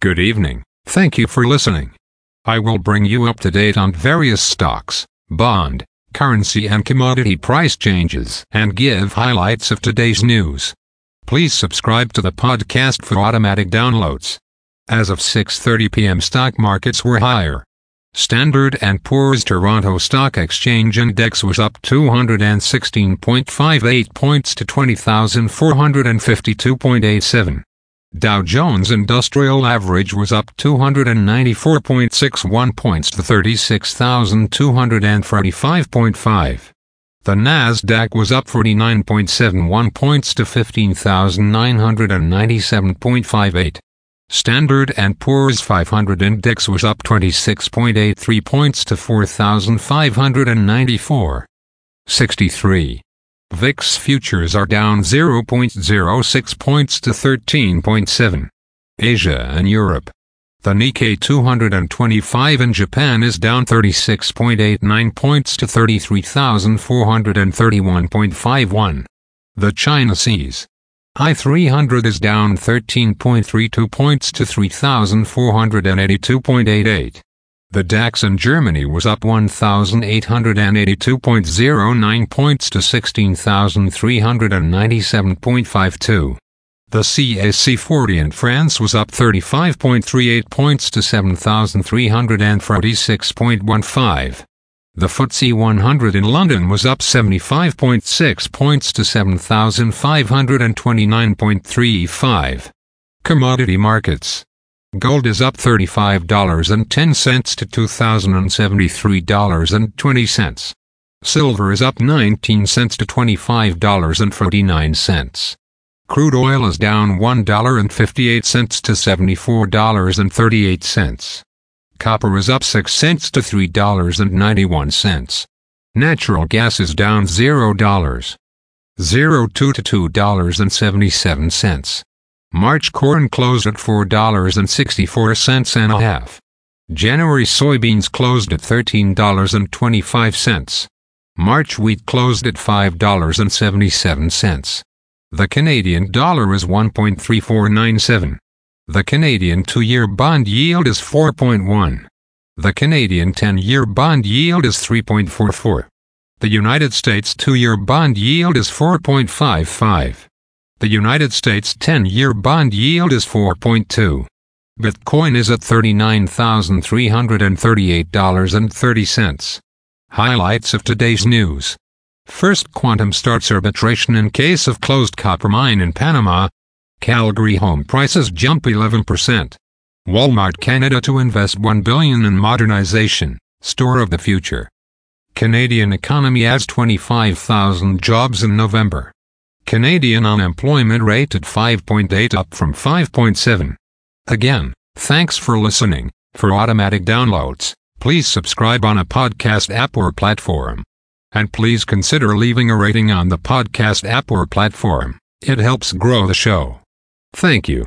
Good evening. Thank you for listening. I will bring you up to date on various stocks, bond, currency and commodity price changes and give highlights of today's news. Please subscribe to the podcast for automatic downloads. As of 6:30 p.m. stock markets were higher. Standard & Poor's Toronto Stock Exchange Index was up 216.58 points to 20,452.87. Dow Jones Industrial Average was up 294.61 points to 36,245.5. The Nasdaq was up 49.71 points to 15,997.58. Standard & Poor's 500 index was up 26.83 points to 4,594. 63. VIX futures are down 0.06 points to 13.7. Asia and Europe. The Nikkei 225 in Japan is down 36.89 points to 33,431.51. The China CSI I300 is down 13.32 points to 3,482.88. The DAX in Germany was up 1,882.09 points to 16,397.52. The CAC 40 in France was up 35.38 points to 7,346.15. The FTSE 100 in London was up 75.6 points to 7,529.35. Commodity markets. Gold is up $35.10 to $2,073.20. Silver is up 19 cents to $25.49. Crude oil is down $1.58 to $74.38. Copper is up 6 cents to $3.91. Natural gas is down $0. 02 to $2.77. March corn closed at $4.64 and a half. January soybeans closed at $13.25. March wheat closed at $5.77. The Canadian dollar is 1.3497. The Canadian 2-year bond yield is 4.1. The Canadian 10-year bond yield is 3.44. The United States 2-year bond yield is 4.55. The United States 10-year bond yield is 4.2. Bitcoin is at $39,338.30. Highlights of today's news. First, Quantum starts arbitration in case of closed copper mine in Panama. Calgary home prices jump 11%. Walmart Canada to invest $1 billion in modernization, store of the future. Canadian economy adds 25,000 jobs in November. Canadian unemployment rate at 5.8 up from 5.7. Again, thanks for listening. For automatic downloads, please subscribe on a podcast app or platform. And please consider leaving a rating on the podcast app or platform. It helps grow the show. Thank you.